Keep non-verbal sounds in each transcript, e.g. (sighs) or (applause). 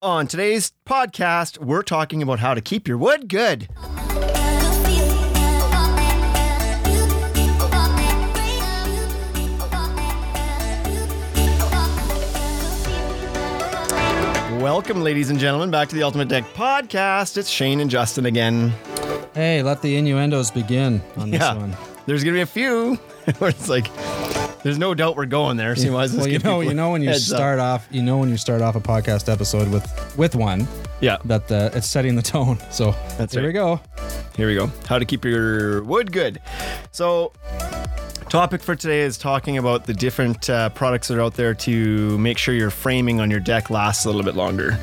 On today's podcast, we're talking about how to keep your wood good. Welcome, ladies and gentlemen, back to the Ultimate Deck Podcast. It's Shane and Justin again. Hey, let the innuendos begin on this Yeah, one. there's gonna be a few (laughs) where it's like, there's no doubt we're going there. So you might well you know, you know when you heads up. start off, you know when you start off a podcast episode with with one Yeah, that uh, it's setting the tone. (laughs) So That's here right. we go. Here we go. How to keep your wood good. So, topic for today is talking about the different uh, products that are out there to make sure your framing on your deck lasts a little bit longer.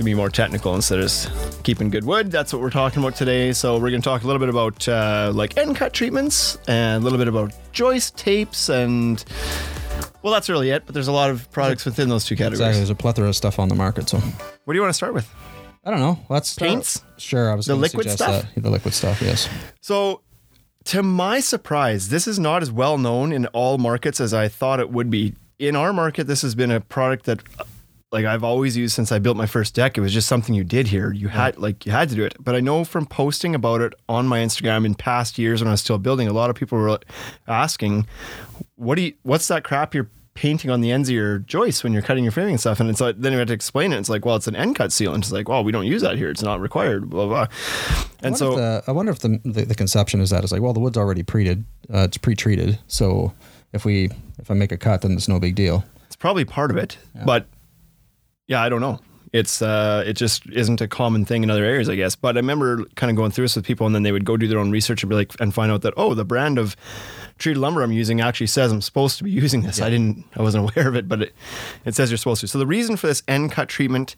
To be more technical instead of just keeping good wood, that's what we're talking about today. So we're going to talk a little bit about uh, like end cut treatments and a little bit about joist tapes and well, that's really it. But there's a lot of products within those two categories. Exactly. There's a plethora of stuff on the market. So What do you want to start with? I don't know. Let's start. Paints? Sure. I was The gonna liquid suggest stuff? That. The liquid stuff. Yes. So, to my surprise, this is not as well known in all markets as I thought it would be. In our market, this has been a product that like I've always used since I built my first deck. It was just something you did here. You had like you had to do it. But I know from posting about it on my Instagram in past years when I was still building, a lot of people were asking, "What do you? What's that crap you're?" Painting on the ends of your joists when you're cutting your framing and stuff, and it's like then you had to explain it. It's like, well, it's an end cut sealant. It's like, well, we don't use that here. It's not required. Blah blah. And I so, the, I wonder if the, the the conception is that it's like, well, the wood's already pre-treated. Uh, it's pre-treated. So if we if I make a cut, then it's no big deal. It's probably part of it, but yeah, I don't know. It's uh, it just isn't a common thing in other areas, I guess. But I remember kind of going through this with people, and then they would go do their own research and be like, and find out that oh, the brand of treated lumber I'm using actually says I'm supposed to be (laughs) using this. I didn't, I wasn't aware of it, but it, it says you're supposed to. So the reason for this end cut treatment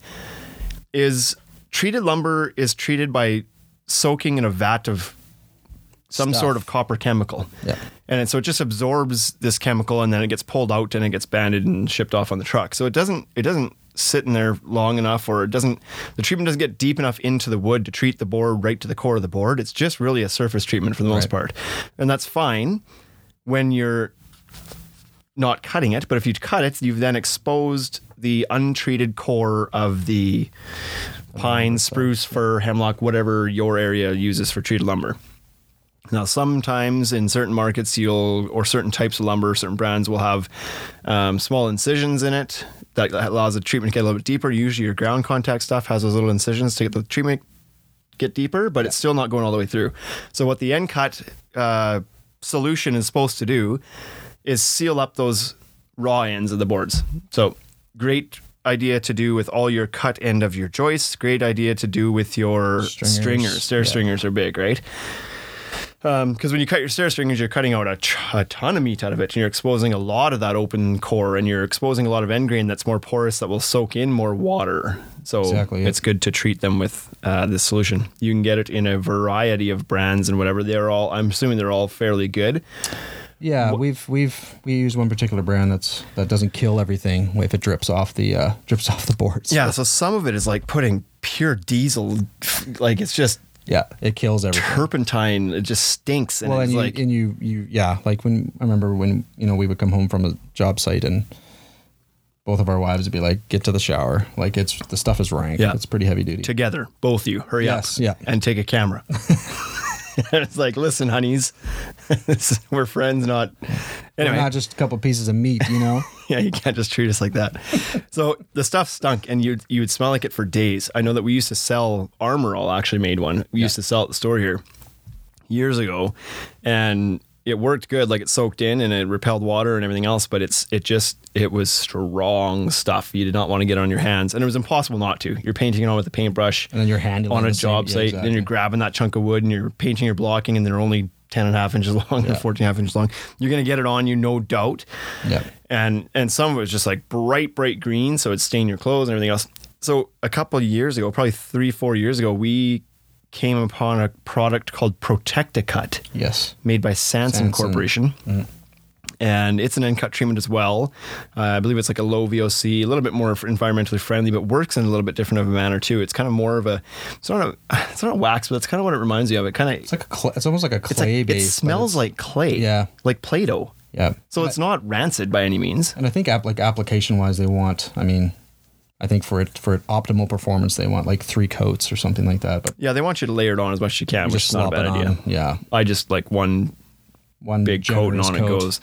is treated lumber is treated by soaking in a vat of some Stuff. sort of copper chemical. Yeah. And so it just absorbs this chemical and then it gets pulled out and it gets banded and shipped off on the truck. So it doesn't it doesn't sit in there long enough or it doesn't the treatment doesn't get deep enough into the wood to treat the board right to the core of the board. It's just really a surface treatment for the most Right. part. And that's fine when you're not cutting it, but if you cut it, you've then exposed the untreated core of the pine, spruce, fir, hemlock, whatever your area uses for treated lumber. Now, sometimes in certain markets, you'll or certain types of lumber, certain brands will have um, small incisions in it that allows the treatment to get a little bit deeper. Usually, your ground contact stuff has those little incisions to get the treatment get deeper, but it's still not going all the way through. So, what the end cut uh, solution is supposed to do is seal up those raw ends of the boards. So, great idea to do with all your cut end of your joists. Great idea to do with your Stringers. stringers. Stair Yeah. stringers are big, right? Because when you cut your stair stringers, you're cutting out a, ch- a ton of meat out of it, and you're exposing a lot of that open core, and you're exposing a lot of end grain that's more porous that will soak in more water. So Exactly, yeah. it's good to treat them with uh, this solution. You can get it in a variety of brands and whatever. They're all, I'm assuming they're all fairly good. Yeah, we've we've we use one particular brand that's that doesn't kill everything if it drips off the uh, drips (laughs) off the boards. Yeah, so some of it is like putting pure diesel, like it's just yeah, it kills everything. turpentine. It just stinks, and well, it's and you, like and you you yeah, like when I remember when you know we would come home from a job site and both of our wives would be like, "Get to the shower." Like it's the stuff is rank. Yeah. it's pretty heavy duty. together, both you, hurry Yes, up, yeah. and take a camera. (laughs) (laughs) it's like, listen, honeys, (laughs) we're friends, not anyway. not just a couple pieces of meat, you know. (laughs) yeah, you can't just treat us like that. so the stuff stunk, and you you would smell like it for days. I know that we used to sell Armor All actually made one. We used to sell at the store here years ago, and it worked good. Like it soaked in and it repelled water and everything else. But it's it just it was strong stuff. You did not want to get on your hands, and it was impossible not to. You're painting it on with a paintbrush And then you're handling on a the same- job yeah, site, exactly. then you're grabbing that chunk of wood and you're painting, you're blocking, and they're only 10 and a half inches (laughs) long and 14 and a half inches long. You're going to get it on you, no doubt. Yeah. And and some of it was just like bright, bright green, so it'd stain your clothes and everything else. So a couple of years ago, probably three, four years ago, we came upon a product called Protecticut Yes. made by Sansin, Sansin. Corporation. And it's an end cut treatment as well. Uh, I believe it's like a low VOC, a little bit more environmentally friendly, but works in a little bit different of a manner too. It's kind of more of a, it's not a, (sighs) it's not a wax, but it's kind of what it reminds you of. It kind of, It's like a cl- it's almost like a like, clay it base. but smells like clay. Yeah. Like Play-Doh. yeah. So it's not rancid by any means. And I think app, like application wise, they want. I mean, I think for it for optimal performance, they want like three coats or something like that. But Yeah, they want you to layer it on as much as you can, which is not a bad it idea. on. Yeah, I just like one one big coat and on it goes.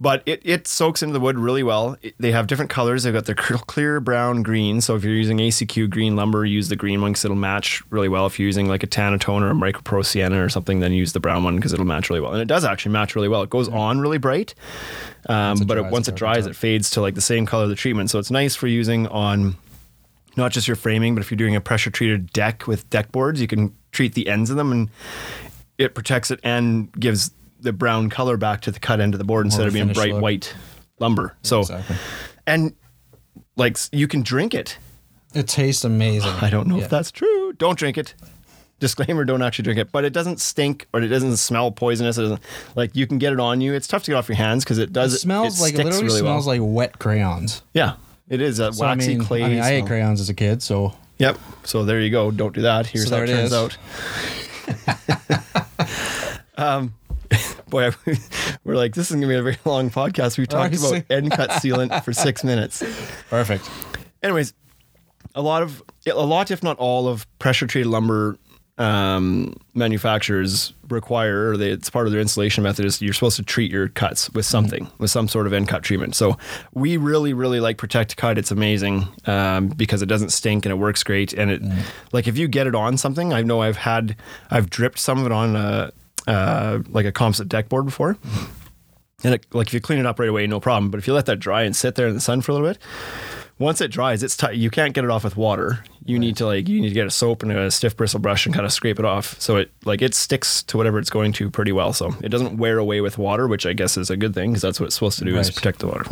But it, it soaks into the wood really well. It- they have different colors. They've got their cl- clear brown green. So if you're using ACQ green lumber, use the green one because it'll match really well. If you're using like a Tanatone or a Micropro Sienna or something, then use the brown one because it'll match really well. And it does actually match really well. It goes on really bright, um, but it, once it it dries, it fades to like the same color of the treatment. So it's nice for using on not just your framing, but if you're doing a pressure treated deck with deck boards, you can treat the ends of them and it protects it and gives the brown color back to the cut end of the board instead of being bright look. white lumber. So, exactly. and like you can drink it. It tastes amazing. (sighs) I don't know Yeah. if that's true. Don't drink it. (laughs) Disclaimer: Don't actually drink it, but it doesn't stink or it doesn't smell poisonous. It doesn't like you can get it on you. It's tough to get off your hands because it It does. smells it like it literally really smells well. like wet crayons. yeah, it is a So, I waxy mean, clay. I mean, I ate crayons as a kid, so Yep. So there you go. Don't do that. Here's So how it it turns is. out. (laughs) (laughs) um, boy, (laughs) we're like, this is gonna be a very long podcast. We talked Honestly. about end cut sealant for (laughs) six minutes. perfect. Anyways, a lot of a lot, if not all, of pressure treated lumber um, manufacturers require, or they, it's part of their installation method, is you're supposed to treat your cuts with something, with some sort of end cut treatment. So we really, really like Protect Cut. It's amazing um, because it doesn't stink and it works great. And it, like, if you get it on something, I know I've had, I've dripped some of it on a, uh, like a composite deck board before. And it, like if you clean it up right away, no problem. But if you let that dry and sit there in the sun for a little bit, once it dries, it's tight. You can't get it off with water. You need to like you need to get a soap and a stiff bristle brush and kind of scrape it off. So it like it sticks to whatever it's going to pretty well. So it doesn't wear away with water, which I guess is a good thing because that's what it's supposed to do is protect the water.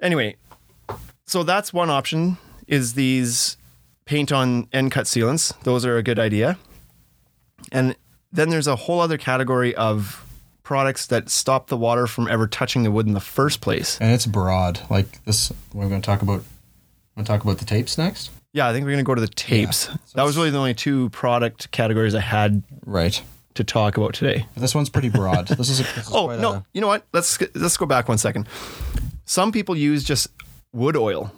Anyway, so that's one option is these paint on end cut sealants. Those are a good idea. And then there's a whole other category of products that stop the water from ever touching the wood in the first place. And it's broad. Like this, we're going to talk about. Want to talk about the tapes next? Yeah, I think we're going to go to the tapes. that was really the only two product categories I had Right. to talk about today. This one's pretty broad. this is. A, this is Oh no! a- you know what? Let's let's go back one second. Some people use just wood oil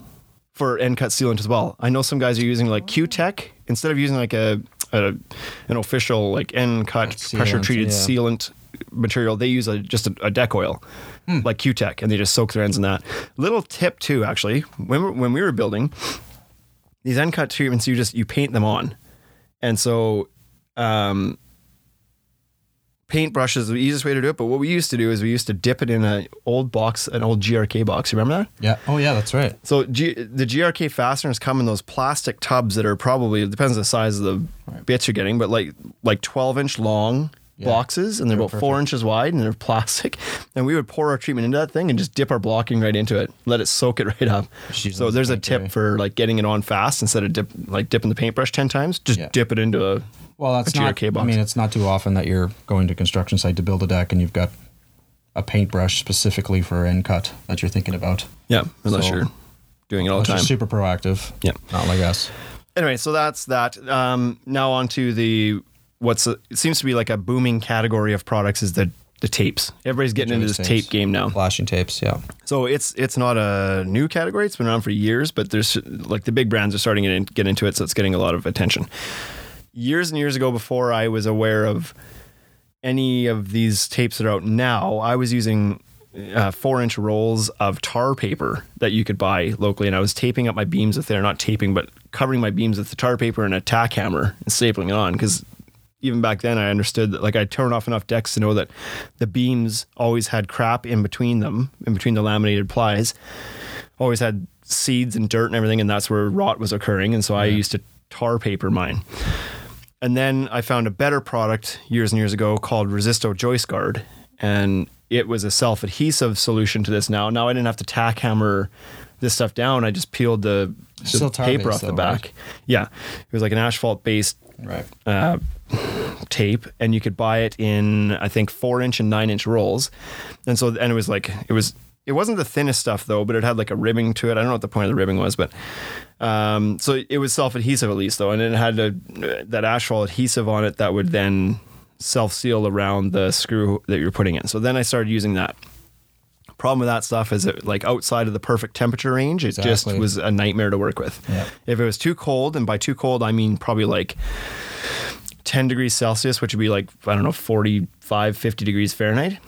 for end cut sealant as well. I know some guys are using like Cutek instead of using like a, a an official like end cut Sealant, pressure treated yeah. sealant material. They use a, just a, a deck oil like Cutek, and they just soak their ends in that. Little tip too, actually, when we- when we were building these end cut treatments, you just you paint them on, and so. Um, paintbrush is the easiest way to do it. But what we used to do is we used to dip it in an old box, an old GRK box. You remember that? Yeah. Oh yeah, that's right. So G- the GRK fasteners come in those plastic tubs that are probably it depends on the size of the bits you're getting, but like like 12 inch long Yeah. boxes, and they're They're about four inches wide, and they're (laughs) plastic. And we would pour our treatment into that thing and just dip our blocking right into it, let it soak it (laughs) right up. So it as a there's a tip for like getting it on fast instead of dip like dipping the paintbrush 10 times. Just Yeah. dip it into a Well, that's a not. GRK I mean, it's not too often that you're going to construction site to build a deck and you've got a paintbrush specifically for end cut that you're thinking about. yeah, unless So- you're doing it all the time. you're super proactive. Yeah. Not like us. anyway, so that's that. Um, now on to the what's a, it seems to be like a booming category of products is the the tapes. Everybody's getting into this tape game now. Flashing tapes. Yeah. So it's it's not a new category. It's been around for years, but there's like the big brands are starting to get, get into it, so it's getting a lot of attention. Years and years ago, before I was aware of any of these tapes that are out now, I was using uh, four inch rolls of tar paper that you could buy locally, and I was taping up my beams with there, not taping, but covering my beams with the tar paper and a tack hammer and stapling it on because even back then I understood that like I'd torn off enough decks to know that the beams always had crap in between them, in between the laminated plies, always had seeds and dirt and everything, and that's where rot was occurring. And so I used to tar paper mine. And then I found a better product years and years ago called Resisto Joist Guard. And it was a self adhesive solution to this now. Now I didn't have to tack hammer this stuff down. I just peeled the, the paper off the back. right? Yeah. It was like an asphalt based Right. uh, tape, and you could buy it in I think four inch and nine inch rolls, and so and it was like it was it wasn't the thinnest stuff though, but it had like a ribbing to it. I don't know what the point of the ribbing was, but um, so it was self adhesive at least though, and it had a, that asphalt adhesive on it that would then self seal around the screw that you're putting in. So then I started using that. Problem with that stuff is it like outside of the perfect temperature range, it just was a nightmare to work with. Yeah. If it was too cold, and by too cold I mean probably like 10 degrees Celsius, which would be like, I don't know, 45, 50 degrees Fahrenheit.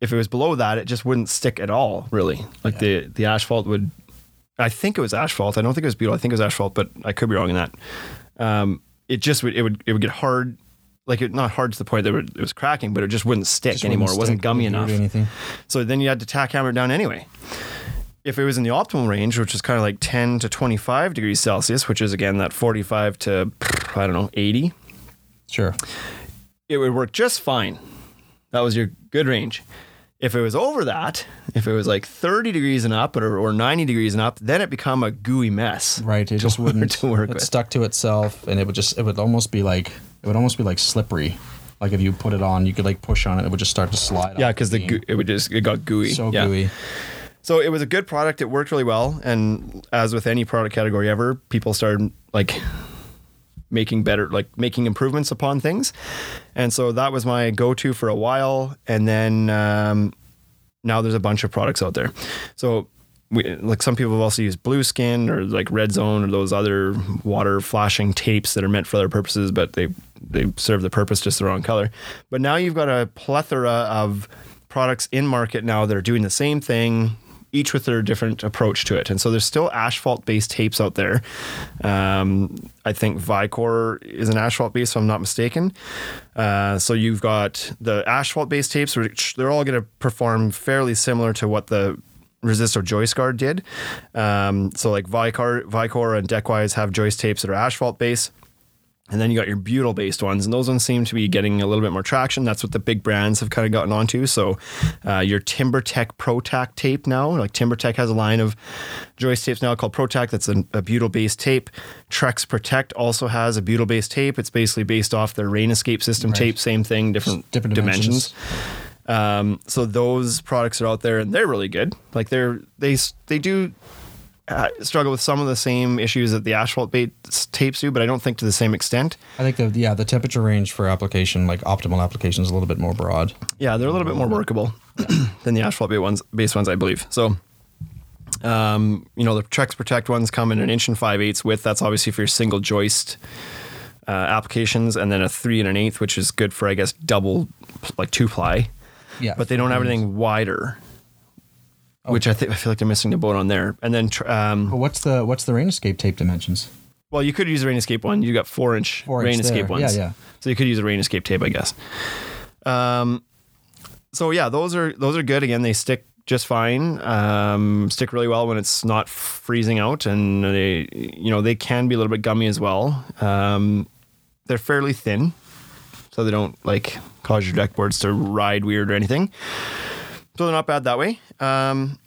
If it was below that, it just wouldn't stick at all, really. Like the, the asphalt would, I think it was asphalt. I don't think it was butyl. I think it was asphalt, but I could be wrong in that. Um, it just would, it would, it would get hard, like it, not hard to the point that it, was cracking, but it just wouldn't stick Just anymore. wouldn't it wasn't stick, gummy enough. Anything. So then you had to tack hammer it down anyway. If it was in the optimal range, which is kind of like 10 to 25 degrees Celsius, which is again that 45 to, I don't know, 80, Sure. it would work just fine. That was your good range. If it was over that, if it was like 30 degrees and up or, or 90 degrees and up, then it become a gooey mess. Right. It just wouldn't to work it with. stuck to itself and it would just it would almost be like it would almost be like slippery. Like if you put it on, you could like push on it, it would just start to slide. Yeah, because the beam. goo- it would just it got gooey. so yeah. gooey. So it was a good product. It worked really well, and as with any product category ever, people started like making better, like making improvements upon things, and so that was my go-to for a while. And then um, now there's a bunch of products out there. So we, like some people have also used Blue Skin or like Red Zone or those other water flashing tapes that are meant for other purposes, but they they serve the purpose just the wrong color. But now you've got a plethora of products in market now that are doing the same thing. Each with their different approach to it, and so there's still asphalt-based tapes out there. Um, I think Vycor is an asphalt-based, if I'm not mistaken. Uh, so you've got the asphalt-based tapes, which they're all going to perform fairly similar to what the Resisto joist guard did. Um, so like Vycor, Vycor and Deckwise have joist tapes that are asphalt based. And then you got your butyl based ones, and those ones seem to be getting a little bit more traction. That's what the big brands have kind of gotten onto. So, uh, your TimberTech ProTac tape now, like TimberTech has a line of joist tapes now called ProTac that's a, a butyl based tape. Trex Protect also has a butyl based tape. It's basically based off their Rain Escape system Right. tape, same thing, different, different dimensions. dimensions. Um, so those products are out there, and they're really good. Like they're they they do uh, struggle with some of the same issues that the asphalt based tapes do, but I don't think to the same extent. I think the yeah the temperature range for application like optimal application is a little bit more broad. Yeah, they're a little bit more workable (clears throat) than the asphalt based ones, based ones, I believe. So, um, you know, the Trex Protect ones come in an inch and five eighths width. That's obviously for your single joist uh, applications, and then a three and an eighth, which is good for I guess double, like two ply. Yeah, But they don't have anything wider, which I think I feel like they're missing the boat on there. And then, tr- um, But what's the what's the rain escape tape dimensions? well, you could use a Rain Escape one. You got four inch Four Rain inch Escape there. ones. Yeah, yeah. So you could use a Rain Escape tape, I guess. Um, so yeah, those are those are good. Again, they stick just fine. Um, stick really well when it's not freezing out, and they you know they can be a little bit gummy as well. Um, they're fairly thin, so they don't like cause your deck boards to ride weird or anything. So they're not bad that way. Um,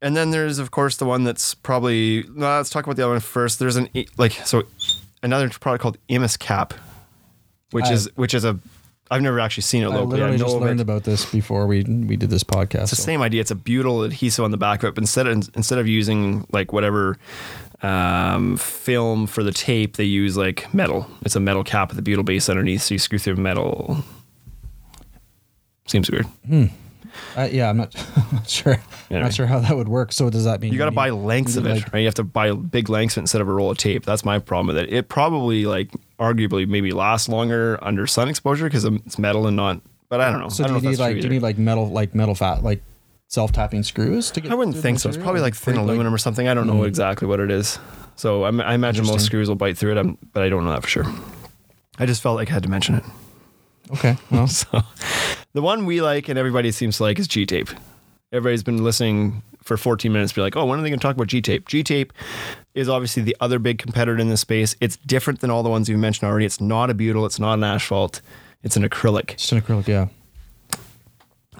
and then there's of course the one that's probably no, let's talk about the other one first. There's an like so another product called Imus Cap, which I- is which is a I've never actually seen it I locally. literally know just learned it. about this before we we did this podcast. It's the so- same idea. It's a butyl adhesive on the back of it, but instead of instead of using like whatever um, film for the tape, they use like metal. It's a metal cap with a butyl base underneath, so you screw through metal. Seems weird. Uh, yeah, I'm not, (laughs) I'm not sure. Anyway. Not sure how that would work. So does that mean You got to buy lengths of it, like- right? You have to buy big lengths instead of a roll of tape. That's my problem with it. It probably like arguably maybe lasts longer under sun exposure because it's metal and not. But I don't know. So I do don't you know need if that's like true do you need like metal like metal fat like self tapping screws to get? I wouldn't think so. It's probably like thin Pretty, aluminum or something. I don't know exactly what it is. So I, I imagine most screws will bite through it, um, but I don't know that for sure. I just felt like I had to mention it. Okay, well, (laughs) So the one we like and everybody seems to like is G tape. Everybody's been listening for 14 minutes, be like, oh, when are they going to talk about G tape? G tape is obviously the other big competitor in this space. It's different than all the ones you've mentioned already. It's not a butyl, it's not an asphalt, it's an acrylic. just an acrylic. Yeah.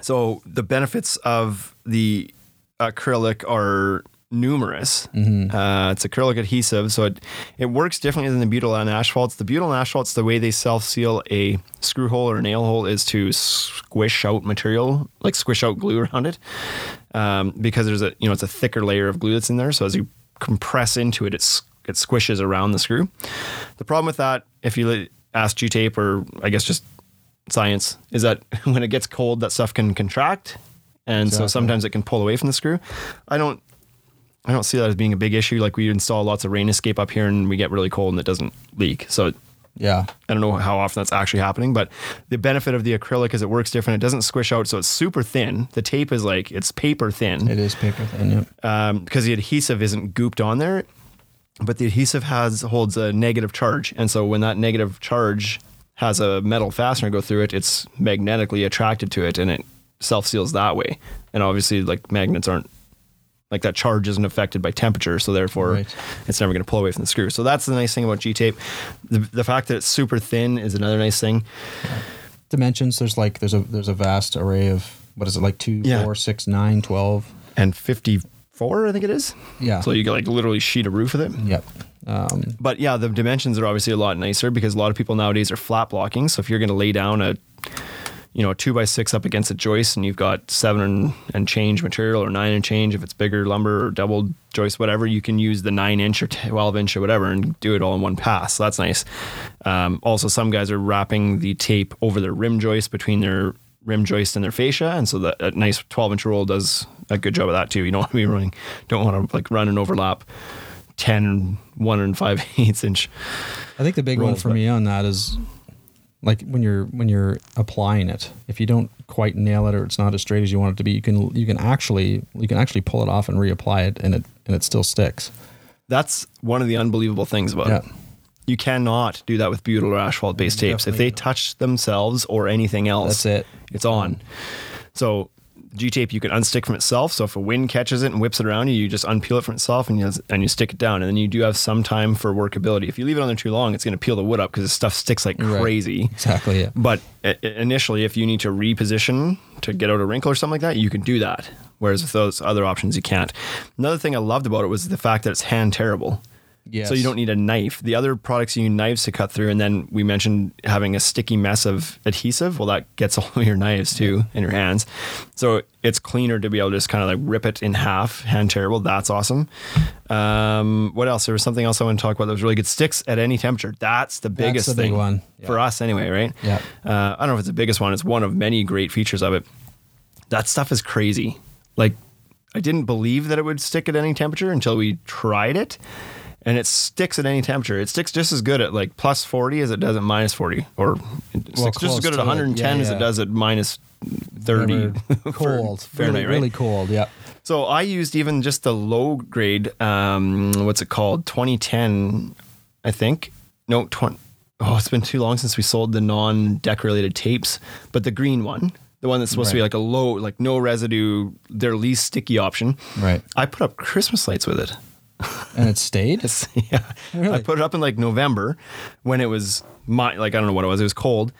So the benefits of the acrylic are numerous. Mm-hmm. Uh, it's acrylic adhesive, so it it works differently than the butyl and asphalts. The butyl and asphalts, the way they self seal a screw hole or a nail hole is to squish out material, like squish out glue (laughs) around it, um, because there's a you know it's a thicker layer of glue that's in there. So as you compress into it, it's it squishes around the screw. The problem with that, if you ask G tape or I guess just science is that (laughs) when it gets cold, that stuff can contract and so sometimes it can pull away from the screw. I don't. I don't see that as being a big issue. Like we install lots of rain escape up here, and we get really cold, and it doesn't leak. So Yeah. I don't know how often that's actually happening, but the benefit of the acrylic is it works different. It doesn't squish out, so it's super thin. The tape is like it's paper thin It is paper thin. Yep. Um, because the adhesive isn't gooped on there, but the adhesive has holds a negative charge, and so when that negative charge has a metal fastener go through it, it's magnetically attracted to it, and it self seals that way. And obviously, like magnets aren't like that charge isn't affected by temperature, so therefore Right. it's never going to pull away from the screw. So that's the nice thing about G tape. The, the fact that it's super thin is another nice thing. Dimensions. There's like there's a there's a vast array of what is it like two, Yeah. four, six, nine, twelve. And 54, I think it is. Yeah. So you get like literally sheet a roof with it. Yep. Um, But yeah, the dimensions are obviously a lot nicer because a lot of people nowadays are flat blocking. So if you're going to lay down a, you know, a two by six up against a joist and you've got seven and, and change material or nine and change, if it's bigger lumber or double joist, whatever, you can use the nine inch or 12 inch or whatever and do it all in one pass. So that's nice. Um, also, some guys are wrapping the tape over their rim joist between their rim joist and their fascia. And so that a nice 12 inch roll does a good job of that too. You don't (laughs) want to be running, don't want to like run and overlap 10, one and five (laughs) eighths inch. I think the big one for me on that is like when you're when you're applying it. If you don't quite nail it or it's not as straight as you want it to be, you can you can actually you can actually pull it off and reapply it, and it and it still sticks. That's one of the unbelievable things about Yeah. it. You cannot do that with butyl or asphalt based tapes. If they touch themselves or anything else, That's it. It's on. So G tape you can unstick from itself. So if a wind catches it and whips it around you, you just unpeel it from itself and you and you stick it down. And then you do have some time for workability. If you leave it on there too long, it's going to peel the wood up because the stuff sticks like Right. crazy. Exactly. Yeah. But initially, if you need to reposition to get out a wrinkle or something like that, you can do that. Whereas with those other options, you can't. Another thing I loved about it was the fact that it's hand tearable. Yes. So you don't need a knife. The other products you need knives to cut through, and then we mentioned having a sticky mess of adhesive. Well, that gets (laughs) all of your knives too in your hands. So it's cleaner to be able to just kind of like rip it in half, hand tearable. That's awesome. Um, what else? There was something else I want to talk about that was really good. Sticks at any temperature. That's the biggest the big thing one. for us anyway, right? Yeah. Uh, I don't know if it's the biggest one. It's one of many great features of it. That stuff is crazy. Like, I didn't believe that it would stick at any temperature until we tried it. And it sticks at any temperature. It sticks just as good at like plus 40 as it does at minus 40. Or sticks just as good at to it. 110 Yeah, as it does at minus 30 Whatever. (laughs) cold, Fahrenheit, really, right? really cold. Yeah. So I used even just the low grade, um, what's it called? 2010, I think. No, 20. Oh, it's been too long since we sold the non deck related tapes, but the green one, the one that's supposed to be like a low, like no residue, their least sticky option. Right. I put up Christmas lights with it. And it stayed. (laughs) Yeah. Really? I put it up in like November when it was my like I don't know what it was. It was cold,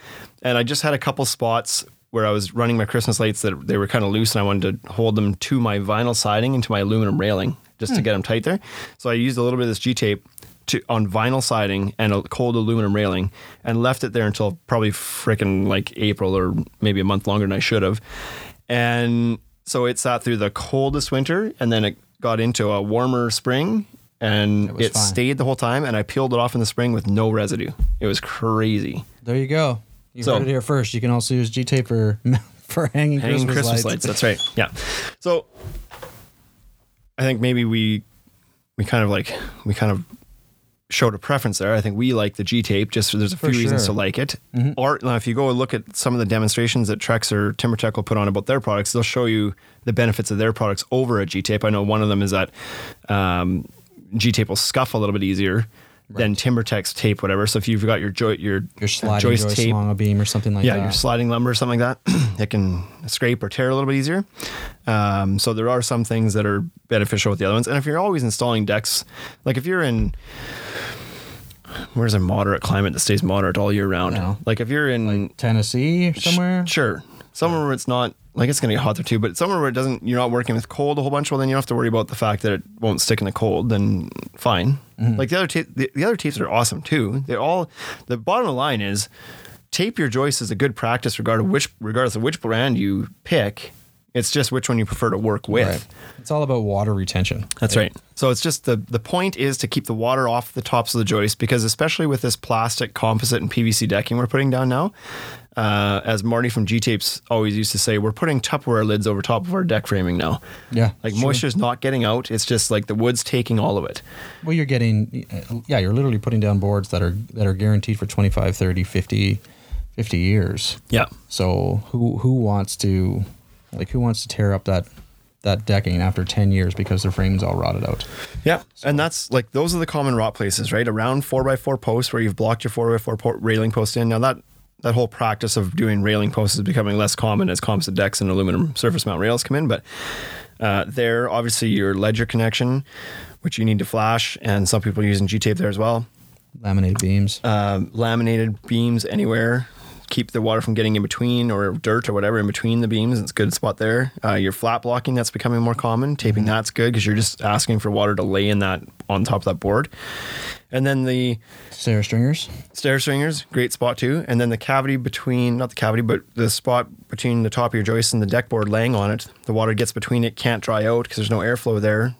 and I just had a couple spots where I was running my Christmas lights that they were kind of loose, and I wanted to hold them to my vinyl siding and to my aluminum railing just to hmm. get them tight there. So I used a little bit of this G tape. To, on vinyl siding and a cold aluminum railing, and left it there until probably frickin' like April or maybe a month longer than I should have. And so it sat through the coldest winter, and then it got into a warmer spring, and was it stayed the whole time. And I peeled it off in the spring with no residue. It was crazy. There you go. You So- heard it here first. You can also use G tape for (laughs) for hanging, Hanging Christmas, Christmas, lights. lights. That's right. Yeah. So I think maybe we we kind of like we kind of showed a preference there. I think we like the G tape. Just there's a few For reasons to like it. Or now, if you go and look at some of the demonstrations that Trex or TimberTech will put on about their products, they'll show you the benefits of their products over a G tape. I know one of them is that um, G tape will scuff a little bit easier than TimberTech's tape, whatever. So if you've got your jo- your Your sliding joist joist, tape beam or something like yeah, that. your sliding lumber or something like that, (clears throat) it can scrape or tear a little bit easier. Um, so there are some things that are beneficial with the other ones. And if you're always installing decks, like if you're in, where's a moderate climate that stays moderate all year round? Yeah. Like if you're in Tennessee or somewhere. Sure. Somewhere where it's not like it's gonna get hot there too, but somewhere where it doesn't you're not working with cold a whole bunch, well then you don't have to worry about the fact that it won't stick in the cold, then fine. Mm-hmm. Like the other tape the, the other tapes are awesome too. They're all the bottom line is tape your joist is a good practice regardless of which regardless of which brand you pick. It's just which one you prefer to work with. Right. It's all about water retention. That's right. So it's just the the point is to keep the water off the tops of the joists because especially with this plastic composite and PVC decking we're putting down now, uh, as Marty from G Tapes always used to say, we're putting Tupperware lids over top of our deck framing now. Yeah. Like sure. moisture's not getting out. It's just like the wood's taking all of it. Well, you're getting, yeah, you're literally putting down boards that are that are guaranteed for 25, 30, 50, 50 years. Yeah. So who who wants to, like, who wants to tear up that that decking after 10 years because their frame's all rotted out? Yeah, and that's like those are the common rot places, right? Around four by four posts where you've blocked your four by four railing post in. Now that that whole practice of doing railing posts is becoming less common as composite decks and aluminum surface mount rails come in. But uh, there, obviously, your ledger connection, which you need to flash, and some people are using G tape there as well. Laminated beams. Um, laminated beams anywhere. Keep the water from getting in between or dirt or whatever in between the beams. It's a good spot there. Uh, your flat blocking, that's becoming more common. Taping that's good because you're just asking for water to lay in that on top of that board. And then the stair stringers. stair stringers, great spot too. And then the cavity between, not the cavity, but the spot between the top of your joist and the deck board laying on it. The water gets between it, can't dry out because there's no airflow there.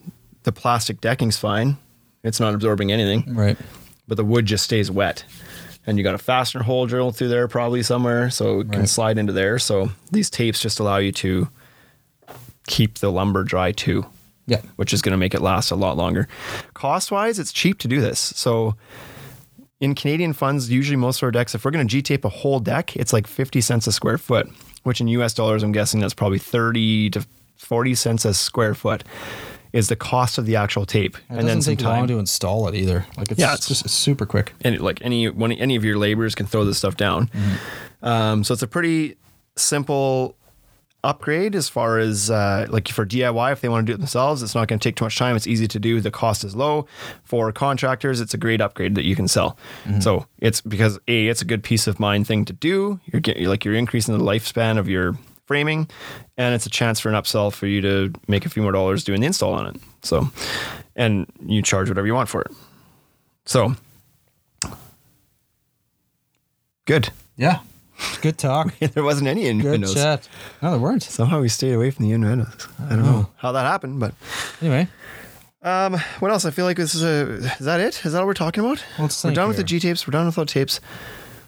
The plastic decking's fine. It's not absorbing anything Right. but the wood just stays wet. And you got a fastener hole drilled through there probably somewhere, so it can slide into there. So these tapes just allow you to keep the lumber dry too, Yeah. which is going to make it last a lot longer. Cost wise, it's cheap to do this. So in Canadian funds, usually most of our decks, if we're going to G tape a whole deck, it's like 50 cents a square foot, which in US dollars, I'm guessing that's probably 30 to 40 cents a square foot is the cost of the actual tape. It and doesn't then some take long time. to install it either. Like it's, Yeah, yeah, it's- it's just it's super quick. and like any one any of your laborers can throw this stuff down. Um, so it's a pretty simple upgrade as far as uh, like for DIY if they want to do it themselves. It's not going to take too much time. It's easy to do. The cost is low for contractors. It's a great upgrade that you can sell. So it's because a it's a good peace of mind thing to do. You're getting like you're increasing the lifespan of your framing, and it's a chance for an upsell for you to make a few more dollars doing the install on it. So, and you charge whatever you want for it. So good. Yeah. Good talk. (laughs) there wasn't any Good chat. No, there weren't. Somehow we stayed away from the innuendos. I don't know how that happened, but Anyway, um, what else? I feel like this is a. Is that it? Is that what we're talking about? We're done with the. G tapes. We're done with the tapes.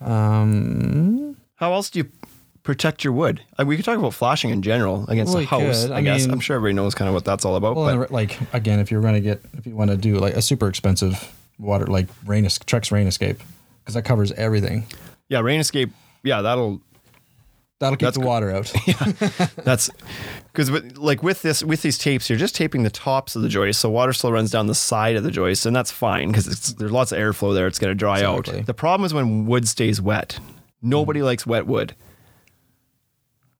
um, How else do you protect your wood? Like, we could talk about flashing in general against Well, the house. could. I, I guess I'm sure everybody knows kind of what that's all about. well, but like again, if you're going to get, if you want to do like a super expensive water, like rain, Trex Rain Escape, because that covers everything. yeah, rain escape. Yeah, that'll That'll keep the water out. (laughs) yeah, That's because like with this with these tapes, you're just taping the tops of the joist, so water still runs down the side of the joist, and that's fine because there's lots of airflow there. It's going to dry Exactly. out. The problem is when wood stays wet. Nobody mm. likes wet wood.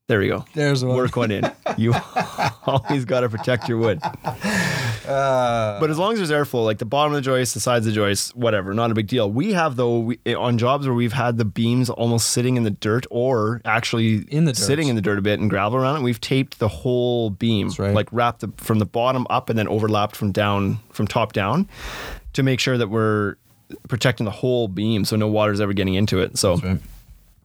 There we go. There's one. Work one in. You (laughs) always got to protect your wood. Uh, but as long as there's airflow, like the bottom of the joist, the sides of the joist, whatever, not a big deal. We have though we, eh, on jobs where we've had the beams almost sitting in the dirt or actually In the dirt. sitting in the dirt a bit and gravel around it. We've taped the whole beam, That's right. like wrapped the, from the bottom up and then overlapped from down from top down, to make sure that we're protecting the whole beam so no water's ever getting into it. So. Right.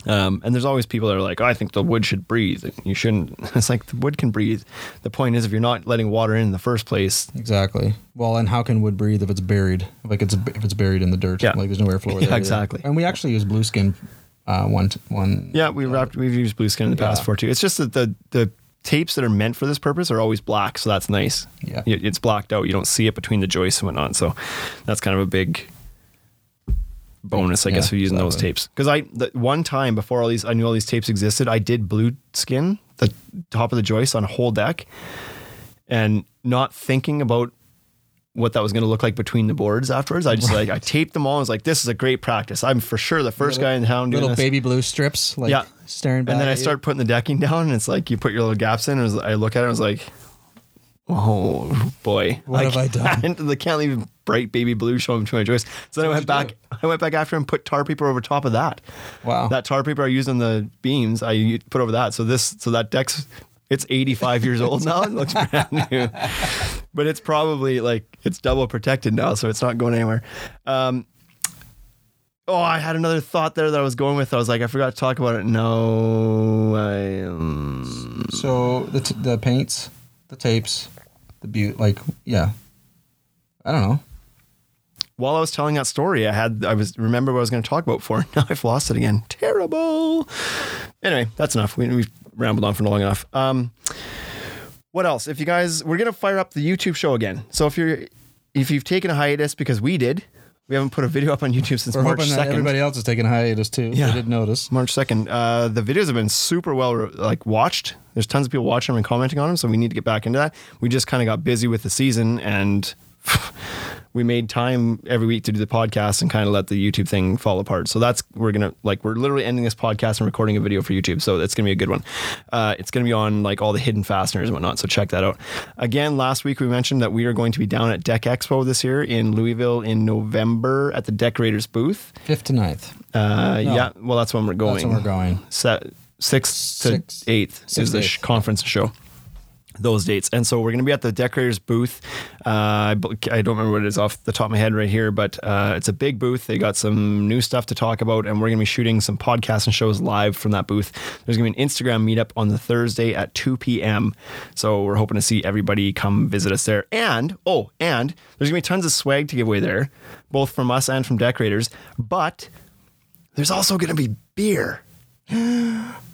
Um, and there's always people that are like, oh, I think the wood should breathe. You shouldn't. (laughs) It's like the wood can breathe. The point is, if you're not letting water in in the first place, Exactly. Well, and how can wood breathe if it's buried? Like it's if it's buried in the dirt. Yeah. Like there's no airflow there. Yeah, either. exactly. And we actually use blue skin. Uh, one one. yeah, we wrapped. We've used blue skin in the past Yeah. for too. It's just that the the tapes that are meant for this purpose are always black, so that's nice. Yeah. It's blacked out. You don't see it between the joists and whatnot. So that's kind of a big bonus, I Yeah, guess, for using those exactly. tapes. Because I the one time before all these, I knew all these tapes existed. I did blue skin the top of the joist on a whole deck, and not thinking about what that was going to look like between the boards afterwards. I just like I taped them all. I was like, this is a great practice. I'm for sure the first guy in town doing Little this. baby blue strips. Like Yeah. Staring back. And then I at you. start putting the decking down, and it's like you put your little gaps in. And it was, I look at it, I was like, "Oh boy, What have I done?" (laughs) I can't leave bright baby blue showing between my joists." So then I went back. I went back after and put tar paper over top of that. Wow. That tar paper I used on the beams, I put over that. So this, so that deck's it's 85 years old now. It looks brand new, (laughs) but it's probably like it's double protected now, so it's not going anywhere. Um, Oh, I had another thought there that I was going with. I was like, I forgot to talk about it. No, I. Um, So the t- the paints, the tapes, the beaut, like yeah, I don't know. while I was telling that story, I had I was remember what I was going to talk about for. (laughs) Now I've lost it again. Terrible. Anyway, that's enough. We, we've rambled on for long enough. Um, what else? If you guys, we're gonna fire up the YouTube show again. So if you're if you've taken a hiatus because we did, we haven't put a video up on YouTube since We're March hoping that second. everybody else is taking a hiatus too. Yeah. I didn't notice. March second. Uh, the videos have been super well like watched. There's tons of people watching them and commenting on them, so we need to get back into that. We just kind of got busy with the season and. (laughs) We made time every week to do the podcast and kind of let the YouTube thing fall apart. So that's we're gonna like we're literally ending this podcast and recording a video for YouTube. So that's gonna be a good one. Uh, it's gonna be on like all the hidden fasteners and whatnot. So check that out. Again, last week we mentioned that we are going to be down at Deck Expo this year in Louisville in November at the Deckorators booth. Fifth to ninth. Uh, No. Yeah, well that's when we're going That's when we're going. set sixth to eighth is the eighth. conference show. Those dates, and so we're going to be at the Deckorators booth. Uh, I don't remember what it is off the top of my head right here, but uh, it's a big booth. They got some new stuff to talk about, and we're going to be shooting some podcasts and shows live from that booth. There's going to be an Instagram meetup on the Thursday at 2 p.m. So we're hoping to see everybody come visit us there. And oh, and there's going to be tons of swag to give away there, both from us and from Deckorators. But there's also going to be beer. (gasps)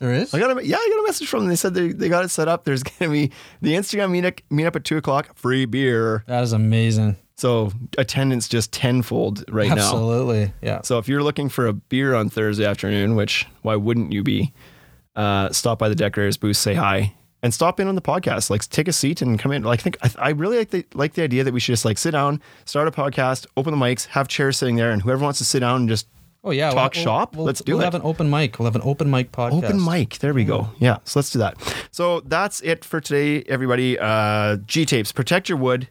There is. I got a yeah, I got a message from them. They said they, they got it set up. There's (laughs) gonna be the Instagram meetup meetup at two o'clock, free beer. that is amazing. So attendance just tenfold right now. Absolutely. Yeah. So if you're looking for a beer on Thursday afternoon, which why wouldn't you be? Uh, stop by the Deckorators booth, say hi, and stop in on the podcast. Like take a seat and come in. Like I think I, I really like the like the idea that we should just like sit down, start a podcast, open the mics, have chairs sitting there, and whoever wants to sit down and just Oh yeah. Talk we'll- shop? We'll, Let's do it. we'll have an open mic. We'll have an open mic podcast. Open mic. There we go. Yeah. So let's do that. So that's it for today, everybody. Uh, G tapes. Protect your wood.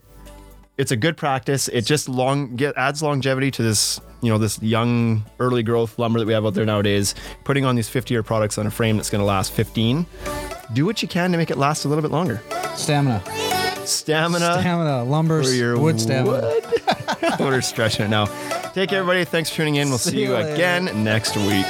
It's a good practice. It just long get adds longevity to this, you know, this young early growth lumber that we have out there nowadays. Putting on these 50 year products on a frame that's going to last 15. Do what you can to make it last a little bit longer. Stamina. Stamina. Stamina. Lumber. wood stamina. wood. We're stretching it now. Take care, everybody. Thanks for tuning in. We'll see, See you later. again next week.